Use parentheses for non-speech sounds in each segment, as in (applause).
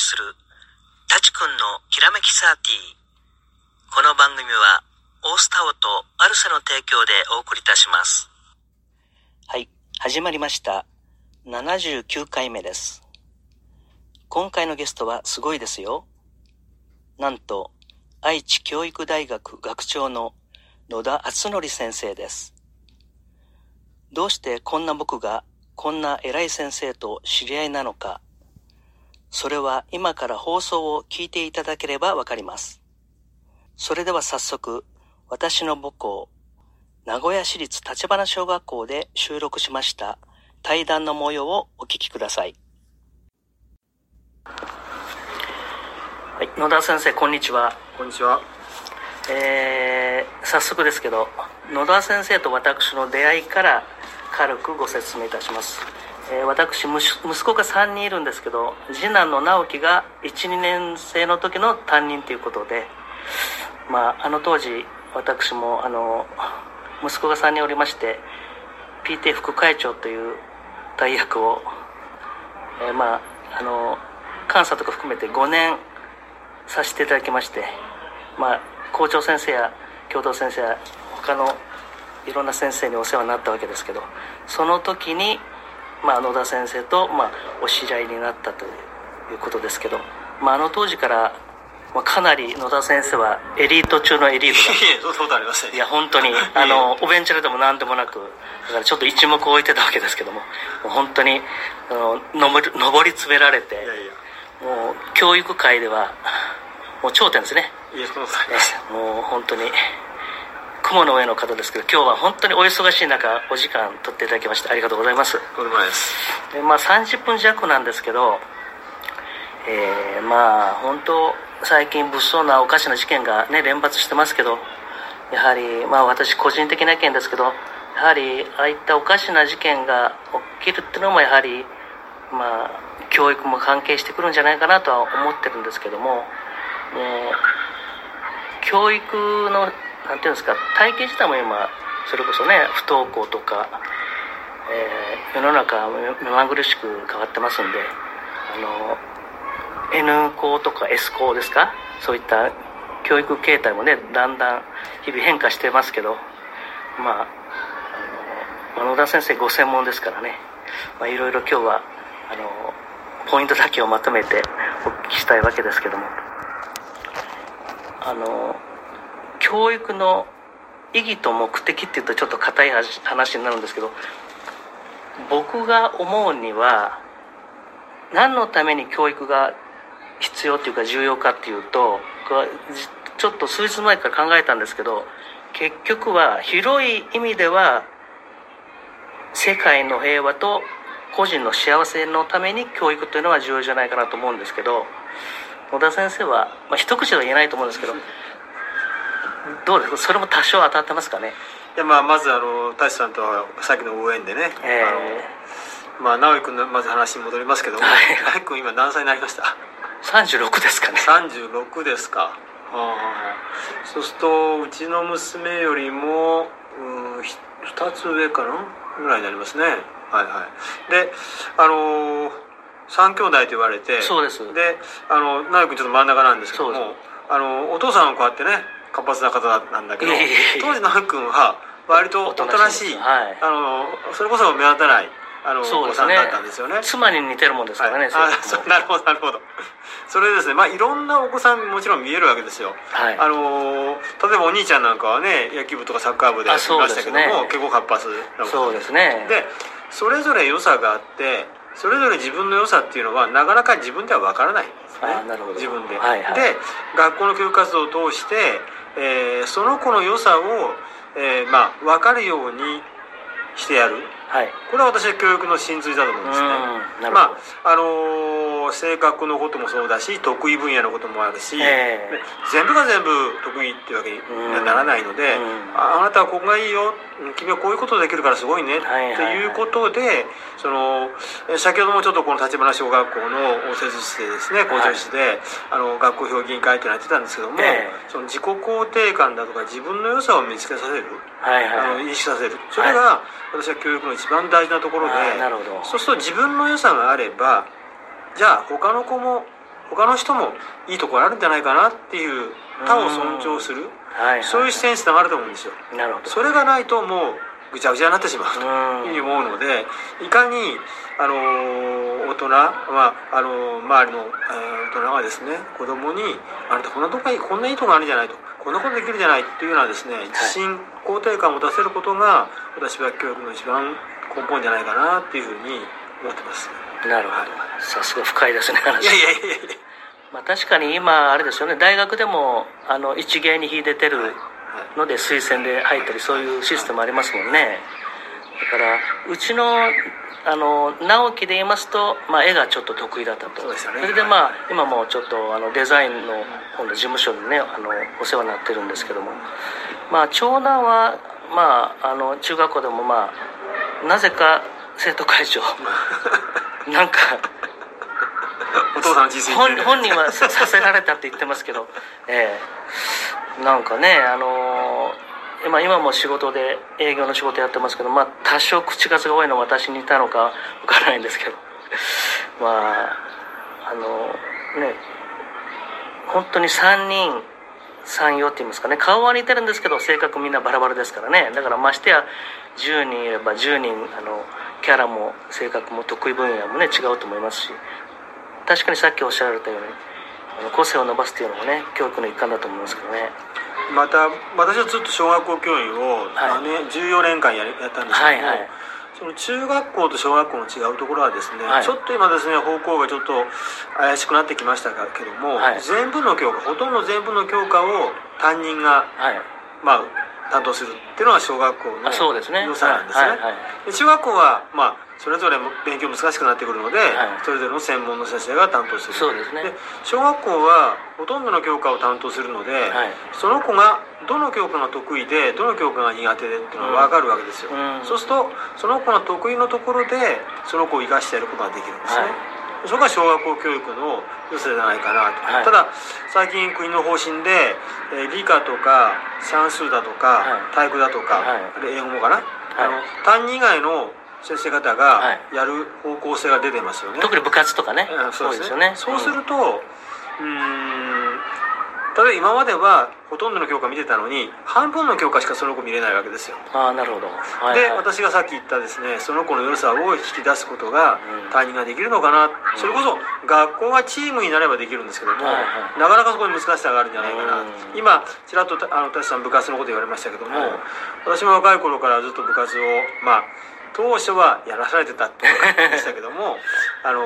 する舘くんのきらめきサーティー。この番組はオースタオとアルセの提供でお送りいたします。はい、始まりました。79回目です。今回のゲストはすごいですよ。なんと、愛知教育大学学長の野田敦則先生です。どうしてこんな僕がこんな偉い先生と知り合いなのか、それは今から放送を聞いていただければわかります。それでは早速、私の母校、名古屋市立立花小学校で収録しました対談の模様をお聞きください。はい、野田先生、こんにちは。こんにちは。えー、早速ですけど、野田先生と私の出会いから軽くご説明いたします。えー私息子が3人いるんですけど次男の直樹が12年生の時の担任ということで、まあ、あの当時私もあの息子が3人おりまして PT 副会長という大役を、えーまああの監査とか含めて5年させていただきまして、まあ、校長先生や教頭先生や他のいろんな先生にお世話になったわけですけどその時に、まあ、野田先生と、まあ、お知り合いになったということですけど、まあ、あの当時から、まあ、かなり野田先生はエリート中のエリートだいえ、そんなことありません。いや本当にあのおベンチでも何でもなくだからちょっと一目置いてたわけですけどももう本当にあの上り上り詰められて。もう教育界ではもう頂点ですねいえ、そんなことありません。もう本当に雲の上の方ですけど今日は本当にお忙しい中お時間取っていただきましてありがとうございますとんでもないです。でまあ30分弱なんですけどえーまあ本当最近物騒なおかしな事件がね連発してますけどやはりまあ私個人的な意見ですけどやはりああいったおかしな事件が起きるっていうのもやはりまあ教育も関係してくるんじゃないかなとは思ってるんですけどももう教育のなんていうんですか体系自体も今それこそね不登校とか、えー世の中目まぐるしく変わってますんであの N 校とか S 校ですかそういった教育形態もねだんだん日々変化してますけどまああの野田先生ご専門ですからね、まあ、いろいろ今日はあのポイントだけをまとめてお聞きしたいわけですけどもあの教育の意義と目的っていうとちょっと硬い話になるんですけど僕が思うには何のために教育が必要っていうか重要かっていうとちょっと数日前から考えたんですけど結局は広い意味では世界の平和と個人の幸せのために教育というのは重要じゃないかなと思うんですけど野田先生は、まあ、一口では言えないと思うんですけどどうですかそれも多少当たってますかねいや、まあ、まず、あの、大志さんとは、さっきの応援でね。えあの、まあ、直樹君の、まず話に戻りますけども。はい直樹君、今何歳になりました？36ですかね三十六ですか。ああ。そうすると、うちの娘よりも、うん、ひ二つ上かな。ぐらいになりますね。はいはい。で、あの。三兄弟と言われて。そうですで、あの、直樹君ちょっと真ん中なんですけども。あの、お父さんはこうやってね、活発な方なんだけど当時直樹君は。割とおとなしい。はい。あの、それこそ目立たない。あの、ね。お子さんだったんですよね。妻に似てるもんですからね、はい、あそうなるほどなるほど。それですねまあいろんなお子さんもちろん見えるわけですよ、はい。あのー例えばお兄ちゃんなんかはね野球部とかサッカー部でいあましたけども、結構活発なそうですね。でそれぞれ良さがあってそれぞれ自分の良さっていうのはなかなか自分では分からないんですね。あなるほど。自分で、はいはい。で学校の教育活動を通して、えーその子の良さを、えーまあ、分かるようにしてやる。はい。これは私は教育の真髄だと思うんですね。まああのー性格のこともそうだし得意分野のこともあるし、ええ。ね全部が全部得意っていうわけにはならないので、うん。ああなたはここがいいよ。うん君はこういうことできるからすごいね、はいはいはい。っていうことでそのえ先ほどもちょっとこの立花小学校の応接室でですね校長室で、あの学校評議員会っていうのやってたんですけども、ええ。その自己肯定感だとか自分の良さを見つけさせる、はいあのはい。意識させる。それが私は教育の一番大事なところで、あーなるほど。そうすると自分の良さがあればじゃあ他の子も他の人もいいところあるんじゃないかなっていう他を尊重するはいはいそういう視点につながると思うんですよ。なるほど。それがないともうぐちゃぐちゃになってしまうとうん。いうふうに思うのでいかに、あのー大人、まああのー周りの、えー大人がですね子供に「あなたこんなとこがいいこんないいとこあるじゃない」と「こんなことできるじゃない」っていうようなですね自信肯定感を出せることが私は教育の一番根本じゃないかなっていうふうに思ってます。なるほど。さすが深いですね話。いやいやいやいやまあ、確かに今あれですよね。大学でもあの一芸に秀でてるはい。ので推薦で入ったりそういうシステムありますもんね。だからうちのあの直樹で言いますと、まあ、絵がちょっと得意だったと。そね。れでまあ今もちょっとあのデザインの今度事務所でねあのお世話になってるんですけども。まあ長男はまああの中学校でもまあなぜか生徒会長。(laughs) なんかお父さんの人生本本人はささせられたって言ってますけど、ええ。なんかね、あのー今今も仕事で営業の仕事やってますけど、まあ、多少口数が多いのは私にいたのかわからないんですけど。まああのね本当に3人3様って言いますかね。顔は似てるんですけど性格みんなバラバラですからね。だからましてや10人いれば10人あのキャラも性格も得意分野もね違うと思いますし。確かにさっきおっしゃられたようにあの個性を伸ばすっていうのもね教育の一環だと思いますけどね。また私はずっと小学校教員を、はい。ね、14年間やったんですけども、はいはいその中学校と小学校の違うところはですね、はい。ちょっと今ですね方向がちょっと怪しくなってきましたけども、はい。全部の教科ほとんど全部の教科を担任が、はい。まあ、担当するっていうのが小学校の良さなんですね、はいはい中学校は、まあ、それぞれ勉強難しくなってくるので、い。それぞれの専門の先生が担当する。そうですね小学校はほとんどの教科を担当するので、はいその子がどの教科が得意でどの教科が苦手でっていうのが分かるわけですよ、うん。そうするとその子が得意のところでその子を生かしてやることができるんですね、はい。そこが小学校教育の良さじゃないかなと、はい。ただ最近国の方針で、えー理科とか算数だとか、はい。体育だとか、はい。あれ英語もかな、あの担任以外の先生方がはい。やる方向性が出てますよね、特に部活とかね。うんそうですよね。そうすると、うーん例えば今まではほとんどの教科見てたのに半分の教科しかその子見れないわけですよ、ああなるほど、はいではい。私がさっき言ったですねその子の良さを引き出すことがうん。担任ができるのかな、それこそ学校がチームになればできるんですけども、はいはい。なかなかそこに難しさがあるんじゃないかな、うん。今ちらっとあの田さん部活のこと言われましたけども、はい。私も若い頃からずっと部活をまあ当初はやらされてたってことでしたけども (laughs) あの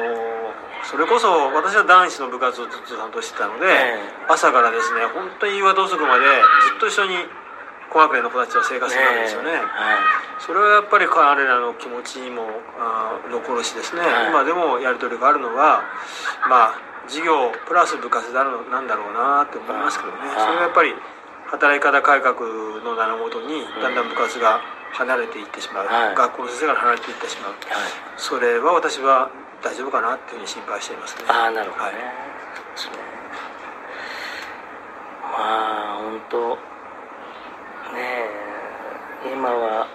それこそ私は男子の部活をずっと担当してたので、え朝からですね本当に夕方遅くまでずっと一緒に高学年の子たちは生活するわけですよね。はい。それはやっぱり彼らの気持ちにも残るしですね、はい。今でもやり取りがあるのはまあ授業プラス部活だろうなんだろうなって思いますけどね。あーそれがやっぱり働き方改革の名のもとにだんだん部活が離れていってしまう、はい。学校の先生から離れていってしまう。はい。それは私は大丈夫かなっていうふうに心配していますね。ああなるほどね、はい。そうですね。まあ本当ねえ今は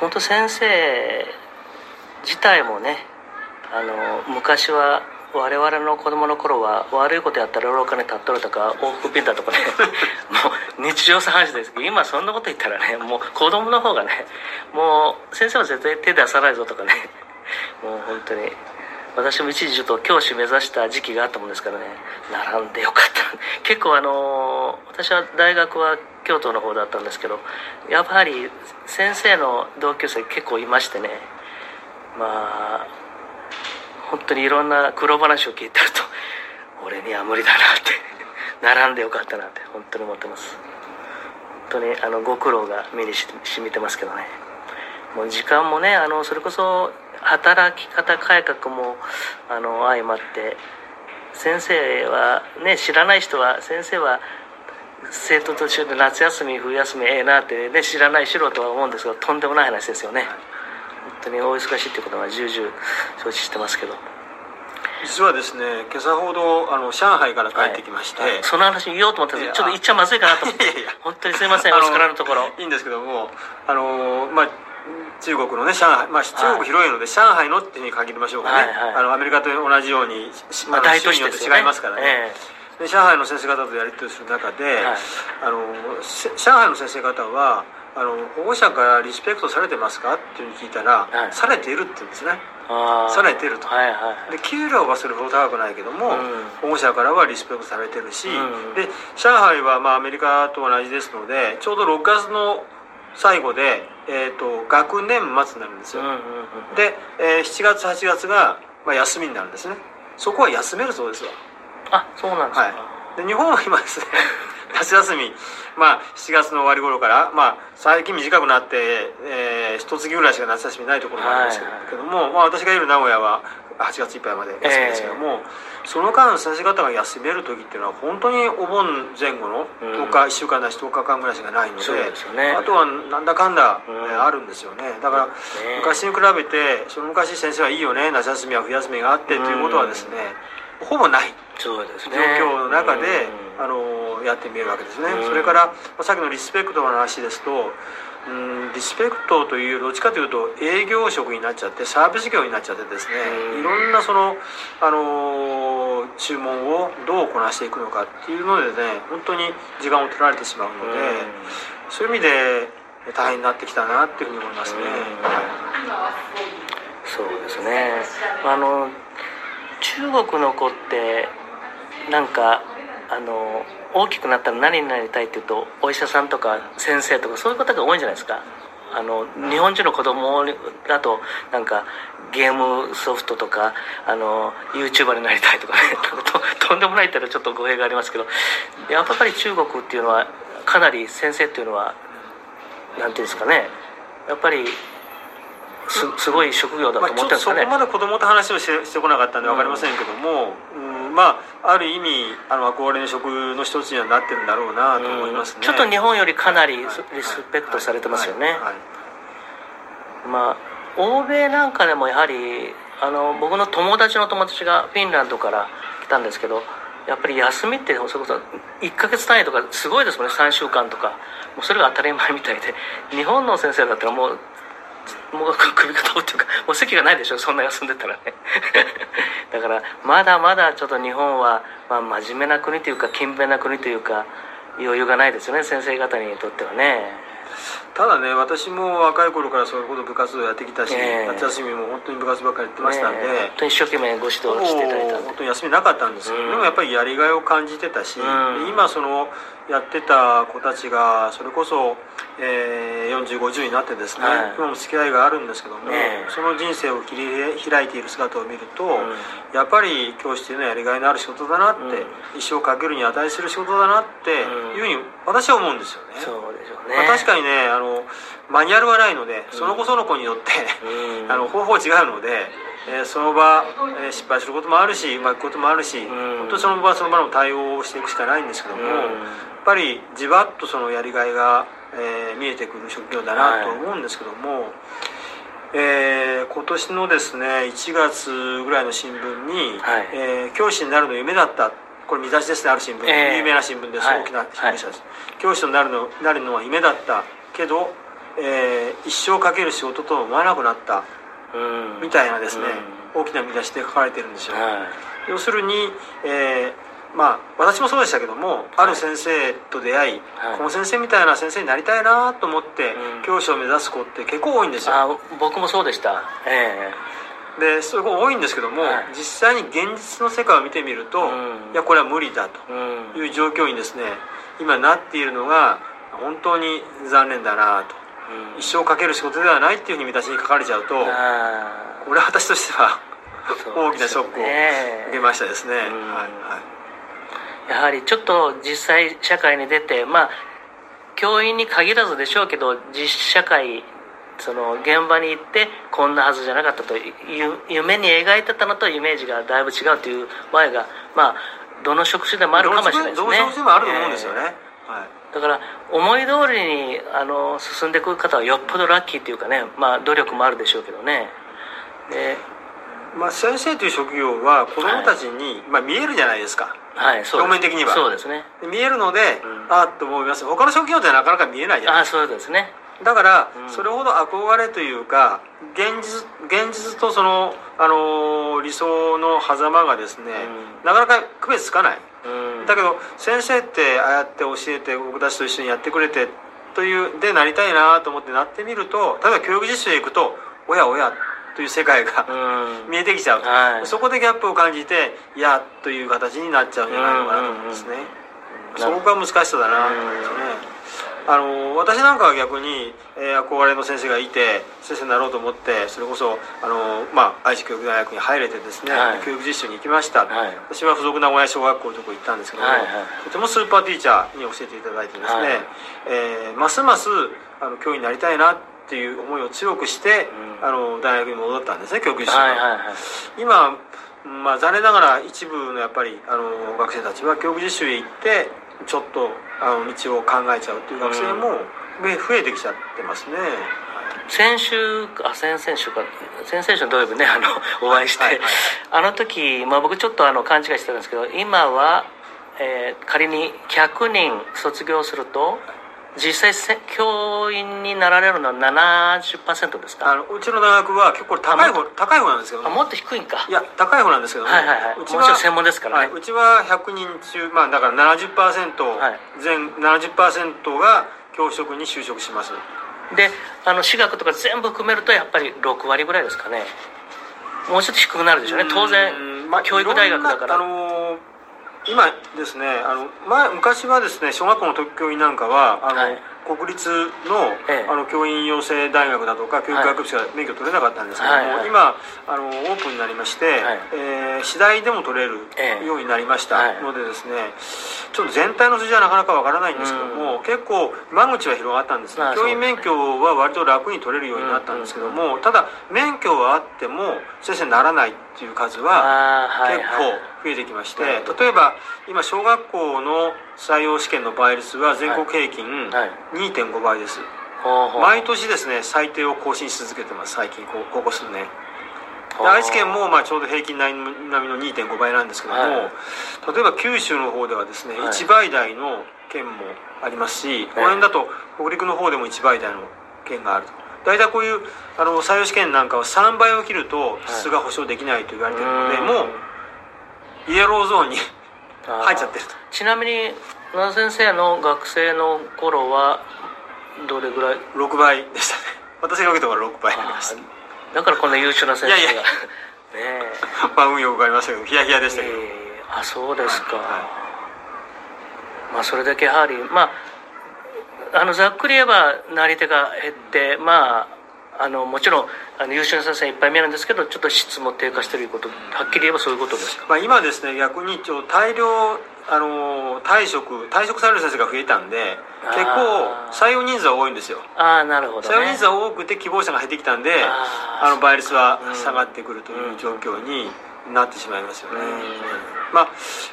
本当先生自体もねあの昔は我々の子供の頃は悪いことやったら廊下に立っとるとか往復ピンだとかね。(laughs) もう日常茶飯事ですけど今そんなこと言ったらねもう子供の方がねもう先生は絶対手出さないぞとかね。もう本当に私も一時ちょっと教師目指した時期があったもんですからね。並んでよかった。結構あの私は大学は京都の方だったんですけどやっぱり先生の同級生結構いましてね。まあ本当にいろんな苦労話を聞いてると俺には無理だなって並んでよかったなって本当に思ってます。本当にあのご苦労が目にし染みてますけどね。もう時間もねあのそれこそ働き方改革もあの相まって先生はね知らない人は先生は生徒と一緒で夏休み冬休みええなってね知らない素人は思うんですがとんでもない話ですよね。当にお忙しいってことは重々承知してますけど。実はですね今朝ほどあの上海から帰ってきまして、はい。その話言おうと思ったんですけどちょっと言っちゃまずいかなと思って。いやいや。本当にすいませんお力のところ。いいんですけどもあのまあ中国のね上海、まあ、中国広いので、上海のっていうふうに限りましょうかね、はいはい。あのアメリカと同じように、まあ、大都市によって違いますからね、え。で上海の先生方とやり取りする中で、はい。あのせ上海の先生方はあの保護者からリスペクトされてますか？っていうふうに聞いたら、はい。されているって言うんですね。されてると。はいはいで給料はそれほど高くないけども、うん。保護者からはリスペクトされてるし、うん。で上海はまあアメリカと同じですのでちょうど6月の最後で、えー、と学年末になるんですよ、うんうんうんで、えー7月8月が、まあ、休みになるんですね。そこは休めるそうですわ。あそうなんですか、はい。で日本は今ですね夏休み。まあ7月の終わり頃からまあ最近短くなって、えー、一月ぐらいしか夏休みないところもありますけど,、はいけども、まあ、私がいる名古屋は8月いっぱいまで休みですけども、その間先生方が休める時っていうのは本当にお盆前後の10日、1週間ないし10日間ぐらいしかないのでね。あとはなんだかんだ、うん。えーあるんですよね。だから、昔に比べてその昔先生はいいよね夏休みは冬休みがあってということはですね、ほぼない。状況の中で、うんあのやってみるわけですね、うん。それから、まあ、さっきのリスペクトの話ですとうんリスペクトというどっちかというと営業職になっちゃってサービス業になっちゃってですね、うん。いろんなその、あの注文をどうこなしていくのかっていうのでね本当に時間を取られてしまうので、そういう意味で大変になってきたなっていうふうに思いますね、そうですね。あの中国の子ってなんかあの大きくなったら何になりたいっていうとお医者さんとか先生とかそういう方が多いんじゃないですか。あの日本人の子供だとなんかゲームソフトとかあの YouTuber になりたいとかねと (laughs) とんでもないって言ったらちょっと語弊がありますけどやっぱり中国っていうのはかなり先生っていうのはなんていうんですかねやっぱりすすごい職業だと思ってるんですかね、こまで子供と話をしてしてこなかったんで分かりませんけども、うんまあある意味あの憧れの職の一つにはなってるんだろうなと思いますね、ちょっと日本よりかなりリスペクトされてますよね、まあ欧米なんかでもやはりあの僕の友達の友達がフィンランドから来たんですけどやっぱり休みってそれこそ1ヶ月単位とかすごいですもんね。3週間とか。もうそれが当たり前みたいで。日本の先生だったらもうもう首が通っていうかもう席がないでしょそんな休んでたらね。(laughs) だからまだまだちょっと日本は、まあ、真面目な国というか勤勉な国というか余裕がないですよね先生方にとってはね。ただね私も若い頃からそういうこと部活動やってきたし、ええ。夏休みも本当に部活ばっかりやってましたんで、ね本当に一生懸命ご指導していただいた本当に休みなかったんですけど、うん。でもやっぱりやりがいを感じてたし、うん。で今そのやってた子たちがそれこそ、えー、4050になってですね、はい。今も付き合いがあるんですけども、ねえ。その人生を切り開いている姿を見ると、ん。やっぱり教師というのはやりがいのある仕事だなって、うん。一生かけるに値する仕事だなっていうふうに私は思うんですよね。そうでしょうね、まあ、確かにねあのマニュアルはないのでその子その子によって、うん。あの方法違うので、えーその場、えー失敗することもあるしうまくいくこともあるし、ん。本当にその場はその場の対応をしていくしかないんですけども、うん。やっぱりじわっとそのやりがいが、えー見えてくる職業だなと思うんですけども、えー今年のですね1月ぐらいの新聞に、はい。えー教師になるの夢だったこれ見出しですねある新聞、えー有名な新聞です、はい。大きな新聞社です、教師となるのなるのは夢だったけど、えー一生かける仕事とは思わなくなった。うん。みたいなですね、大きな見出しで書かれてるんですよ、は要するに、えーまあ私もそうでしたけどもある先生と出会い、はい。この先生みたいな先生になりたいなと思って、うん。教師を目指す子って結構多いんですよ。あ僕もそうでした。えでそうい多いんですけども、はい。実際に現実の世界を見てみると、うん。いやこれは無理だという状況にですね今なっているのが本当に残念だなと。うん。一生かける仕事ではないっていうふうに見出しに書かれちゃうとあこれは私としてはー大きなショックをね受けましたですね、ん。はいはい。やはりちょっと実際社会に出てまあ教員に限らずでしょうけど実社会その現場に行ってこんなはずじゃなかったという夢に描いてたのとイメージがだいぶ違うという場合がまあどの職種でもあるかもしれないですね。どの職種でもあると思うんですよね、はいだから思い通りにあの進んでいく方はよっぽどラッキーっていうかねまあ努力もあるでしょうけどね。でまあ、先生という職業は子供たちに、まあ、見えるじゃないですか。はいそうです。表面的には。そうですね。で見えるので、うん。ああと思います。他の職業ではなかなか見えないじゃないああそうですね。だからうん。それほど憧れというか現実現実とその、あのー理想の狭間がですね、うん。なかなか区別つかない。うんだけど先生ってああやって教えて僕たちと一緒にやってくれてというでなりたいなと思ってなってみると例えば教育実習へ行くとおやおやという世界がうん。見えてきちゃうと、はい。そこでギャップを感じていやという形になっちゃうんじゃないのかなと思うんですね、うんそこが難しさだなと思うんですね、あの私なんかは逆に、えー憧れの先生がいて先生になろうと思ってそれこそあの、まあ、愛知教育大学に入れてですね、はい。教育実習に行きました、はい。私は附属名古屋小学校のとこ行ったんですけども、はいはい。とてもスーパーティーチャーに教えていただいてですね、はいえーますますあの教員になりたいなっていう思いを強くして、うん。あの大学に戻ったんですね教育実習にはいはいはい。今、まあ、残念ながら一部のやっぱりあの学生たちは教育実習へ行ってちょっとあの道を考えちゃうっていう学生も増えてきちゃってますね、先週あ先々週か先々週の土曜日ねあのお会いして、はいはい。あの時、まあ、僕ちょっとあの勘違いしてたんですけど今は、えー仮に100人卒業すると実際せ教員になられるのは70%ですか？あのうちの大学は結構高い方高い方なんですけどもあもっと低いんか。いや高い方なんですけども、はいはいはい。うちもちろん専門ですからね。はいうちは100人中まあだから70%、はい。全70%が教職に就職します。であの私学とか全部含めるとやっぱり6割ぐらいですかね。もうちょっと低くなるでしょうね。当然うんまあ教育大学だから今ですねあの前昔はですね小学校の特教員なんかはあの、はい。国立の,、ええ。あの教員養成大学だとか教育学部しか免許取れなかったんですけども、はい。はい。今あのオープンになりまして、はい。えー次第でも取れるええようになりましたはいのでですねちょっと全体の数字はなかなかわからないんですけども、結構間口は広がったんですね。まあ教員免許は割と楽に取れるようになったんですけども、ただ免許はあっても先生にならないっていう数は結はい構増えてきまして、なるほど例えば今小学校の採用試験の倍率は全国平均はい。2.5倍です、毎年ですね最低を更新し続けてます最近こここ数年。愛知県もまあちょうど平均並みの2.5倍なんですけども、はい。例えば九州の方ではですね、はい。1倍台の県もありますし、この辺だと北陸の方でも1倍台の県があると。大体こういうあの採用試験なんかは3倍を切ると質が保証できないと言われてるので、うん。もうイエローゾーンに入っちゃってると。ちなみに野田先生の学生の頃はどれぐらい？6倍でしたね。(laughs) 私が受けたから6倍になりまあした。ー。だからこんな優秀な先生が。いやいや。(laughs) ねえ。(laughs) まあ運よくわかりましたけどヒヤヒヤでしたけど、えーあそうですか、はいはい。まあそれだけやはりまああのざっくり言えばなり手が減ってまああのもちろんあの優秀な先生いっぱい見えるんですけどちょっと質も低下してることはっきり言えばそういうことですか？まあ、今ですね逆に大量あの退職退職される先生が増えたんで結構採用人数は多いんですよ。ああなるほど、ね、採用人数は多くて希望者が減ってきたんであの倍率はうん。下がってくるという状況になってしまいますよね、うん。ま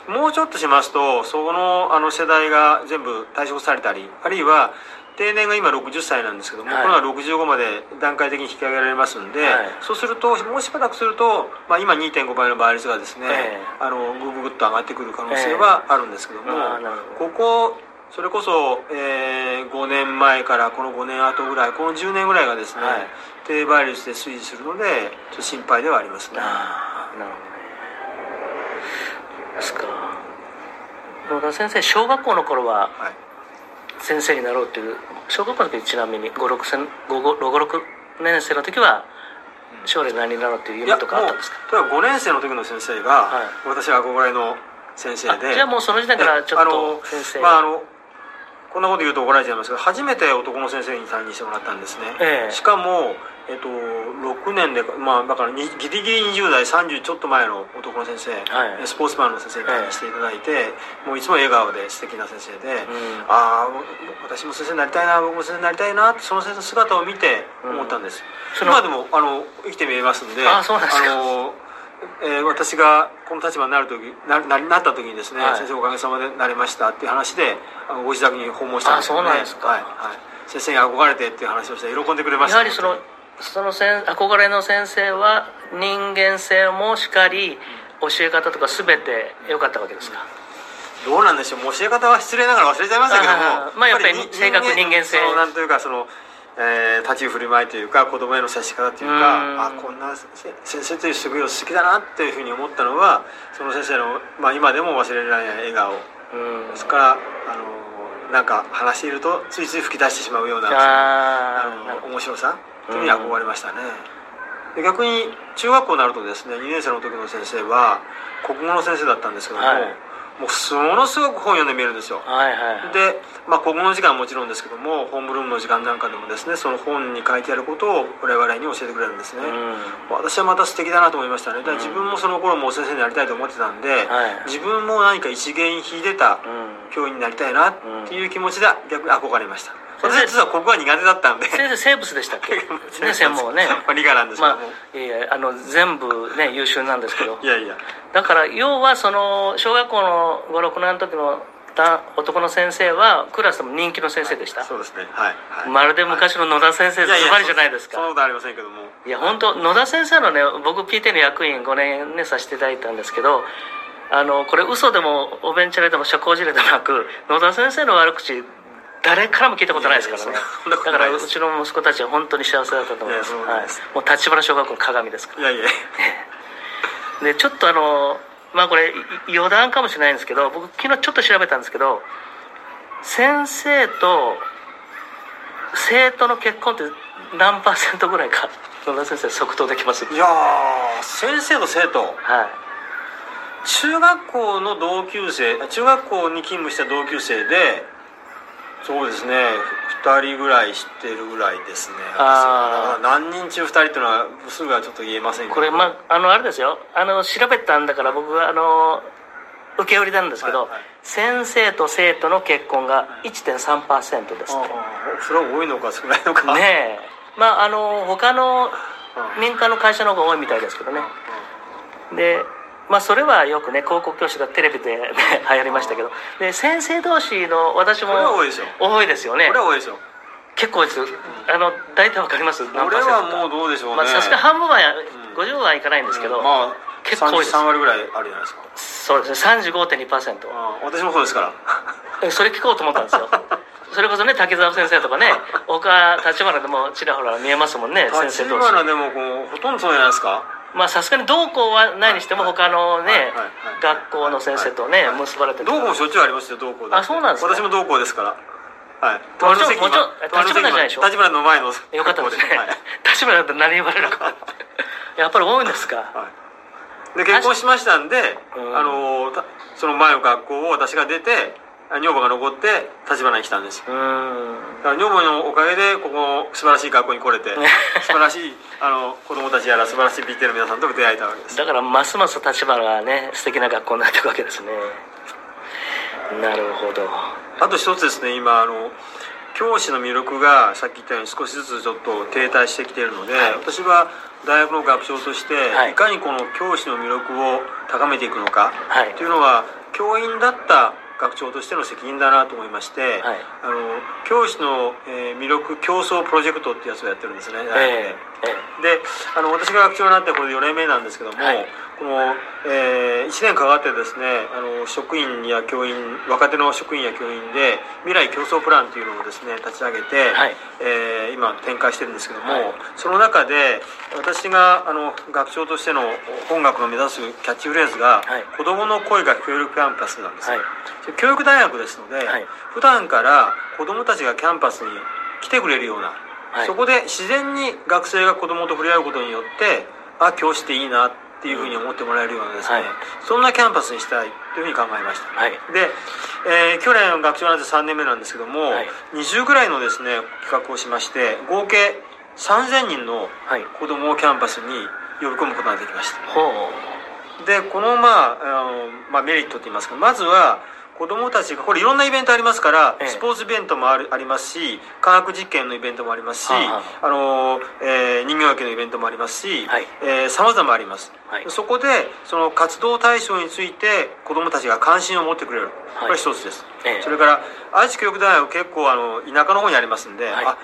あ、もうちょっとしますとそのあの世代が全部退職されたりあるいは定年が今60歳なんですけども、はい。これが65まで段階的に引き上げられますんで、はい。そうするともうしばらくすると、まあ、今2.5倍の倍率がですね、ええ。あのぐぐぐっと上がってくる可能性はあるんですけども、あーなるほここそれこそ、えー5年前からこの5年後ぐらいこの10年ぐらいがですね、はい。低倍率で推移するのでちょっと心配ではありますね。ああなるほどね。ですか。野田先生小学校の頃ははい先生になろうっていう小学校の時ちなみに56年生の時は将来何になろうっていう夢とかあったんですか？例えば5年生の時の先生が、はい。私は憧れの先生で。あじゃあもうその時点からちょっと先生。あのまああのこんなこと言うと怒られちゃいますけど初めて男の先生に担任してもらったんですね、ええ。しかも、えっと、6年でまあだからにギリギリ20代30ちょっと前の男の先生、はい。スポーツマンの先生にしていただいて、もういつも笑顔で素敵な先生で、うん。ああ私も先生になりたいな僕も先生になりたいなってその先生の姿を見て思ったんです、その今でもあの生きて見えますんであのえー私がこの立場になる時なななった時にですね、はい。先生おかげさまでなれましたっていう話であのご自宅に訪問したんですよね。あそうなんですか。はいはい、先生に憧れてっていう話をして喜んでくれました。やはりそのその先憧れの先生は人間性もしかり教え方とか全て良かったわけですか、どうなんでしょう。教え方は失礼ながら忘れちゃいましたけども。まあやっぱり性格人間性。なんというかそのえー立ち振る舞いというか子供への接し方というかうん。あこんなせ先生という職業好きだなっていうふうに思ったのはその先生の、まあ、今でも忘れられない笑顔。うん。それからあのなんか話しているとついつい吹き出してしまうようなあの面白さというのに憧れましたね、で逆に中学校になるとですね2年生の時の先生は国語の先生だったんですけども、はい。もうすものすごく本読んでみるんですよ。はいはいで、まあ、国語の時間はもちろんですけどもホームルームの時間なんかでもですねその本に書いてあることを我々に教えてくれるんですね、うん。私はまた素敵だなと思いましたね。だから自分もその頃もう先生になりたいと思ってたんで、はい。自分も何か一芸に秀でたうん。教員になりたいなっていう気持ちで逆に憧れました、うん私は実は国語が苦手だったんで。先生生物でしたっけ？ね専門はねまあ理科なんですけどまも、あいやいやあの全部ね優秀なんですけどいやいやだから要はその小学校の56年の時のだ男の先生はクラスでも人気の先生でした、そうですねはい、はい、まるで昔の野田先生ズバリじゃないですかそそんなことありませんけどもいや本当野田先生のね僕 PTA の役員5年ねさせていただいたんですけどあのこれ嘘でもおべんちゃらでも社交辞令でもなく野田先生の悪口誰からも聞いたことないですからね。だからうちの息子たちは本当に幸せだったと思います。はい。もう立花小学校の鏡ですから。いやいや。(laughs) でちょっとあのまあこれい余談かもしれないんですけど僕昨日ちょっと調べたんですけど先生と生徒の結婚って何パーセントぐらいか (laughs) 野田先生即答できます。いやー先生と生徒。はい。中学校の同級生中学校に勤務した同級生でそうですね。2人ぐらい知ってるぐらいですね。あ何人中2人っていうのはすぐはちょっと言えませんけど。これまああのあれですよ。あの調べたんだから僕はあの受け売りなんですけど、はいはい。先生と生徒の結婚が1.3%ですって、それは多いのか少ないのか。ねえ。まああの他のうん。民間の会社の方が多いみたいですけどね。でまあそれはよくね広告教師がテレビで、ね、流行りましたけどで先生同士の私も多いですよ多いですよね。これは多いですよ結構です。あの大体わかります？これはもうどうでしょうね。まあさすがに半分はやん。50はいかないんですけど、まあ結構多いです。33割ぐらいあるじゃないですか。そうですね。35.2%ああ私もそうですから。えそれ聞こうと思ったんですよ。(laughs) それこそね滝沢先生とかね他立花でもちらほら見えますもんね先生立同士。花でもこうほとんどそうじゃないですかまあさすがに同校はないにしても他のね、学校の先生とね、結ばれてる。同校もしょっちゅうありますよ同校で。あそうなんですか？私も同校ですから。はい。もちろん隣の席もちろん隣の席立花じゃないでしょ？立花の前のよかったですね、はい。(laughs) 立花だって何言われるか。やっぱり多いんですか？はい、で結婚しましたんで、うん。あのたその前の学校を私が出てあ女房が残って立花に来たんですよ。だから女房のおかげでここ素晴らしい学校に来れて素晴らしいあの子供たちやら素晴らしい PTA の皆さんと出会えたわけです。だからますます立花がね素敵な学校になっていくわけですね。なるほど。あと一つですね今あの教師の魅力がさっき言ったように少しずつちょっと停滞してきているので、はい。私は大学の学長として、はい。い、かにこの教師の魅力を高めていくのか、はい。というのは教員だった学長としての責任だなと思いまして、はい。あの教師の、えー魅力競争プロジェクトってやつをやってるんですね、ええであの私が学長になってこれで4年目なんですけども、はい。この、え1年かかってですねあの職員や教員若手の職員や教員で未来競争プランっていうのをですね立ち上げて、はい。えー今展開してるんですけども、はい。その中で私があの学長としての本学の目指すキャッチフレーズが、はい。子どもの声が聞こえるキャンパスなんです教育大学ですので、はい。普段から子どもたちがキャンパスに来てくれるようなはい。そこで自然に学生が子供と触れ合うことによってあ教師っていいなっていうふうに思ってもらえるようなですね、はい。そんなキャンパスにしたいというふうに考えました、はい。で、えー去年学長なんて3年目なんですけども、はい。20ぐらいのですね企画をしまして合計3000人のはい。子供をキャンパスに呼び込むことができました。でこの、まああのまあ、メリットって言いますかまずは子供たちがこれいろんなイベントありますから、ええ。スポーツイベントもあるありますし科学実験のイベントもありますし、はあはあのえー人形焼きのイベントもありますし、はい。えー、様々あります、はい。そこでその活動対象について子供たちが関心を持ってくれる、これ一つです、ええ。それから愛知教育大学結構あの田舎の方にありますんで、はい。あ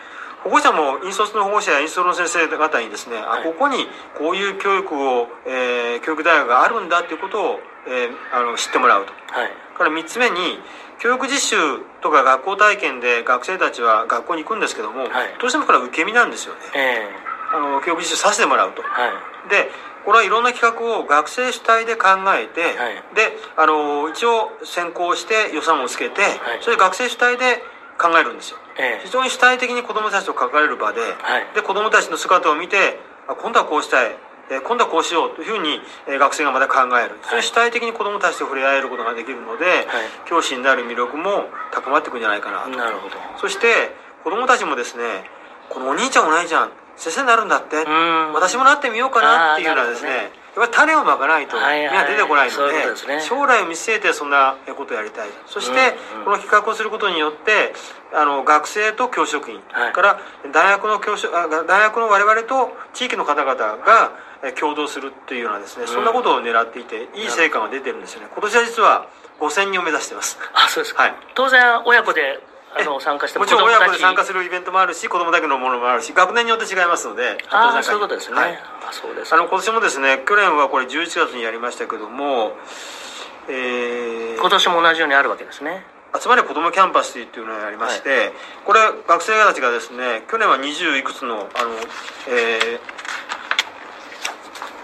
保護者も引率の保護者や引率の先生方にですね、はい。あここにこういう教育を、えー教育大学があるんだっていうことを、えーあの知ってもらうと。はいから3つ目に教育実習とか学校体験で学生たちは学校に行くんですけども、はい。どうしてもこれは受け身なんですよね。えあの教育実習させてもらうと。えはい。でこれはいろんな企画を学生主体で考えて、はい。であの一応先行して予算をつけて、それで学生主体で考えるんですよ。ええ。非常に主体的に子どもたちと関われる場で,、はい。で子どもたちの姿を見てあ今度はこうしたいえー今度はこうしようというふうに、えー学生がまた考える、それ主体的に子どもたちと触れ合えることができるので、教師になる魅力も高まっていくんじゃないかなと。なるほど。そして子どもたちもですねこのお兄ちゃんお姉ちゃん先生になるんだって、うん。私もなってみようかなっていうのはですねやっぱり種をまかないとはいはい。芽が出てこないので,、将来を見据えてそんなことをやりたい。そして、この企画をすることによってあの学生と教職員、はい。から大学の教職あ大学の我々と地域の方々がえ共同するっていうようなですね、そんなことを狙っていていい成果が出てるんですよね。今年は実は5000人を目指してます。あそうですか、はい。当然親子であの参加してもちろん親子で参加すするイベントもあるし子供だけのものもあるし学年によって違いますのであそういうことですね、はい。あそうですあの今年もですね去年はこれ11月にやりましたけども、えー今年も同じようにあるわけですね。集まれ子どもキャンパスというのがありまして、これ学生たちがですね去年は20いくつのあの、えー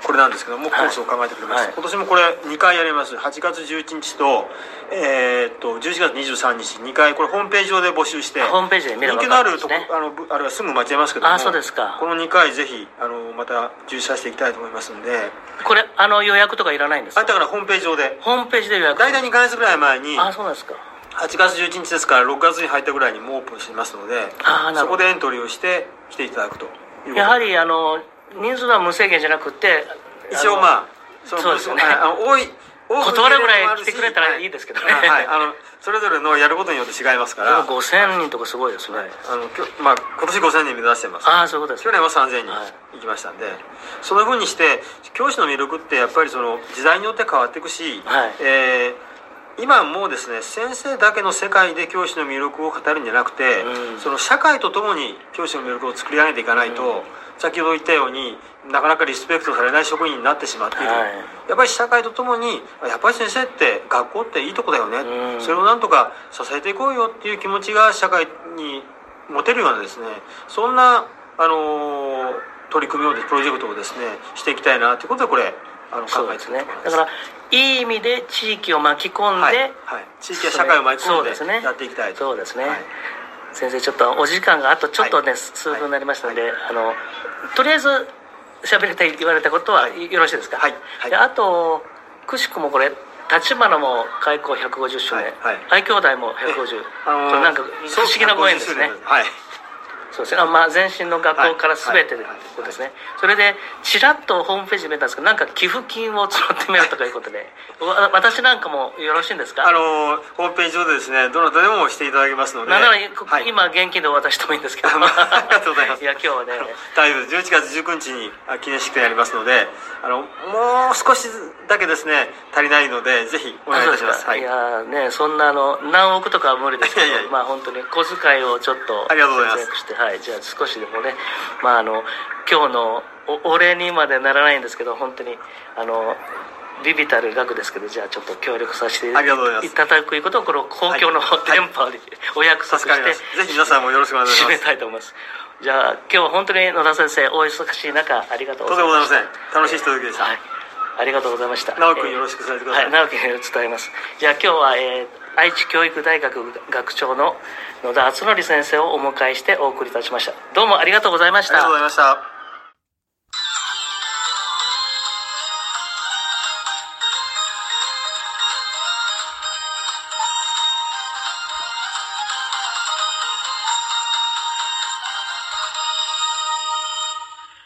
これなんですけどもコはいースを考えてくれました、はい。今年もこれ2回やります。8月11日と,、えーっと11月23日。2回これホームページ上で募集してホームページで見れば人気のあるとこあのぶあれはすぐ間違えますけどもあそうですか。この2回ぜひあのまた重視させていきたいと思いますんで。これあの予約とかいらないんですか？あだからホームページ上で。ホームページで予約。大体2ヶ月ぐらい前にあそうなんですか。8月11日ですから6月に入ったぐらいにもうオープンしてますのであーなるほど。そこでエントリーをして来ていただくとやはりあの人数は無制限じゃなくて一応まあそそうですよね。はい多い多く断るぐらい来てくれたらいいですけどね。はい。はい。あのそれぞれのやることによって違いますから。でも5000人とかすごいですね、あのきょまあ、今年5000人目指してます。ああそういうことです去年は3000人はい。行きましたんで、そのふうにして教師の魅力ってやっぱりその時代によって変わっていくし、はい。えー今もうですね先生だけの世界で教師の魅力を語るんじゃなくて、うん。その社会とともに教師の魅力を作り上げていかないと、先ほど言ったようになかなかリスペクトされない職員になってしまっている、はい。やっぱり社会とともにやっぱり先生って学校っていいとこだよね、うん。それをなんとか支えていこうよっていう気持ちが社会に持てるようなですねそんな、あのー取り組みをプロジェクトをですねしていきたいなということでこれあの考えてそうですねいるところです。だからいい意味で地域を巻き込んで、はい。はい、地域や社会を巻き込んでやっていきたいと。そうですね、はい先生ちょっとお時間があとちょっとね、はい。数分になりましたので、はい。あのとりあえず喋りたい言われたことははい。よろしいですか、はい。はい。であとくしくもこれ立花も開校150周年、はい。はい。愛兄弟も150、あのーこれなんか不思議なご縁ですね。はいそうですね。あまあ前身の学校から全てではいってことですね、それでちらっとホームページ見たんですけどなんか寄付金を募ってみようとかいうことで。(laughs) わ私なんかもよろしいんですか？あのーホームページ上でですねどなたでもしていただけますので。なら、はい。今現金でお渡ししてもいいんですけど。あ (laughs) ありがとうございます。いや今日はね。大丈夫です11月19日にあ記念式典やりますのであのもう少しだけですね足りないのでぜひお願いいたします。はい。いやねそんなあの何億とかは無理ですけどまあ本当に小遣いをちょっとありがとうございますはいじゃあ少しでもねまああの今日のおお礼にまでならないんですけど本当にあのビビたる額ですけどじゃあちょっと協力させていただくことをこの公共のはい。電波でお約束してぜひ皆さんもよろしくお願いし締めますたいと思います。じゃあ今日は本当に野田先生お忙しい中ありがとうとございました。んでもございません。楽しいひとときでした、はい、ありがとうございました。直樹君よろしく伝えてください。はい、直樹君に伝えます。じゃあ今日は、えー愛知教育大学学長の野田敦則先生をお迎えしてお送りいたしました。どうもありがとうございましたありがとうご。ざいました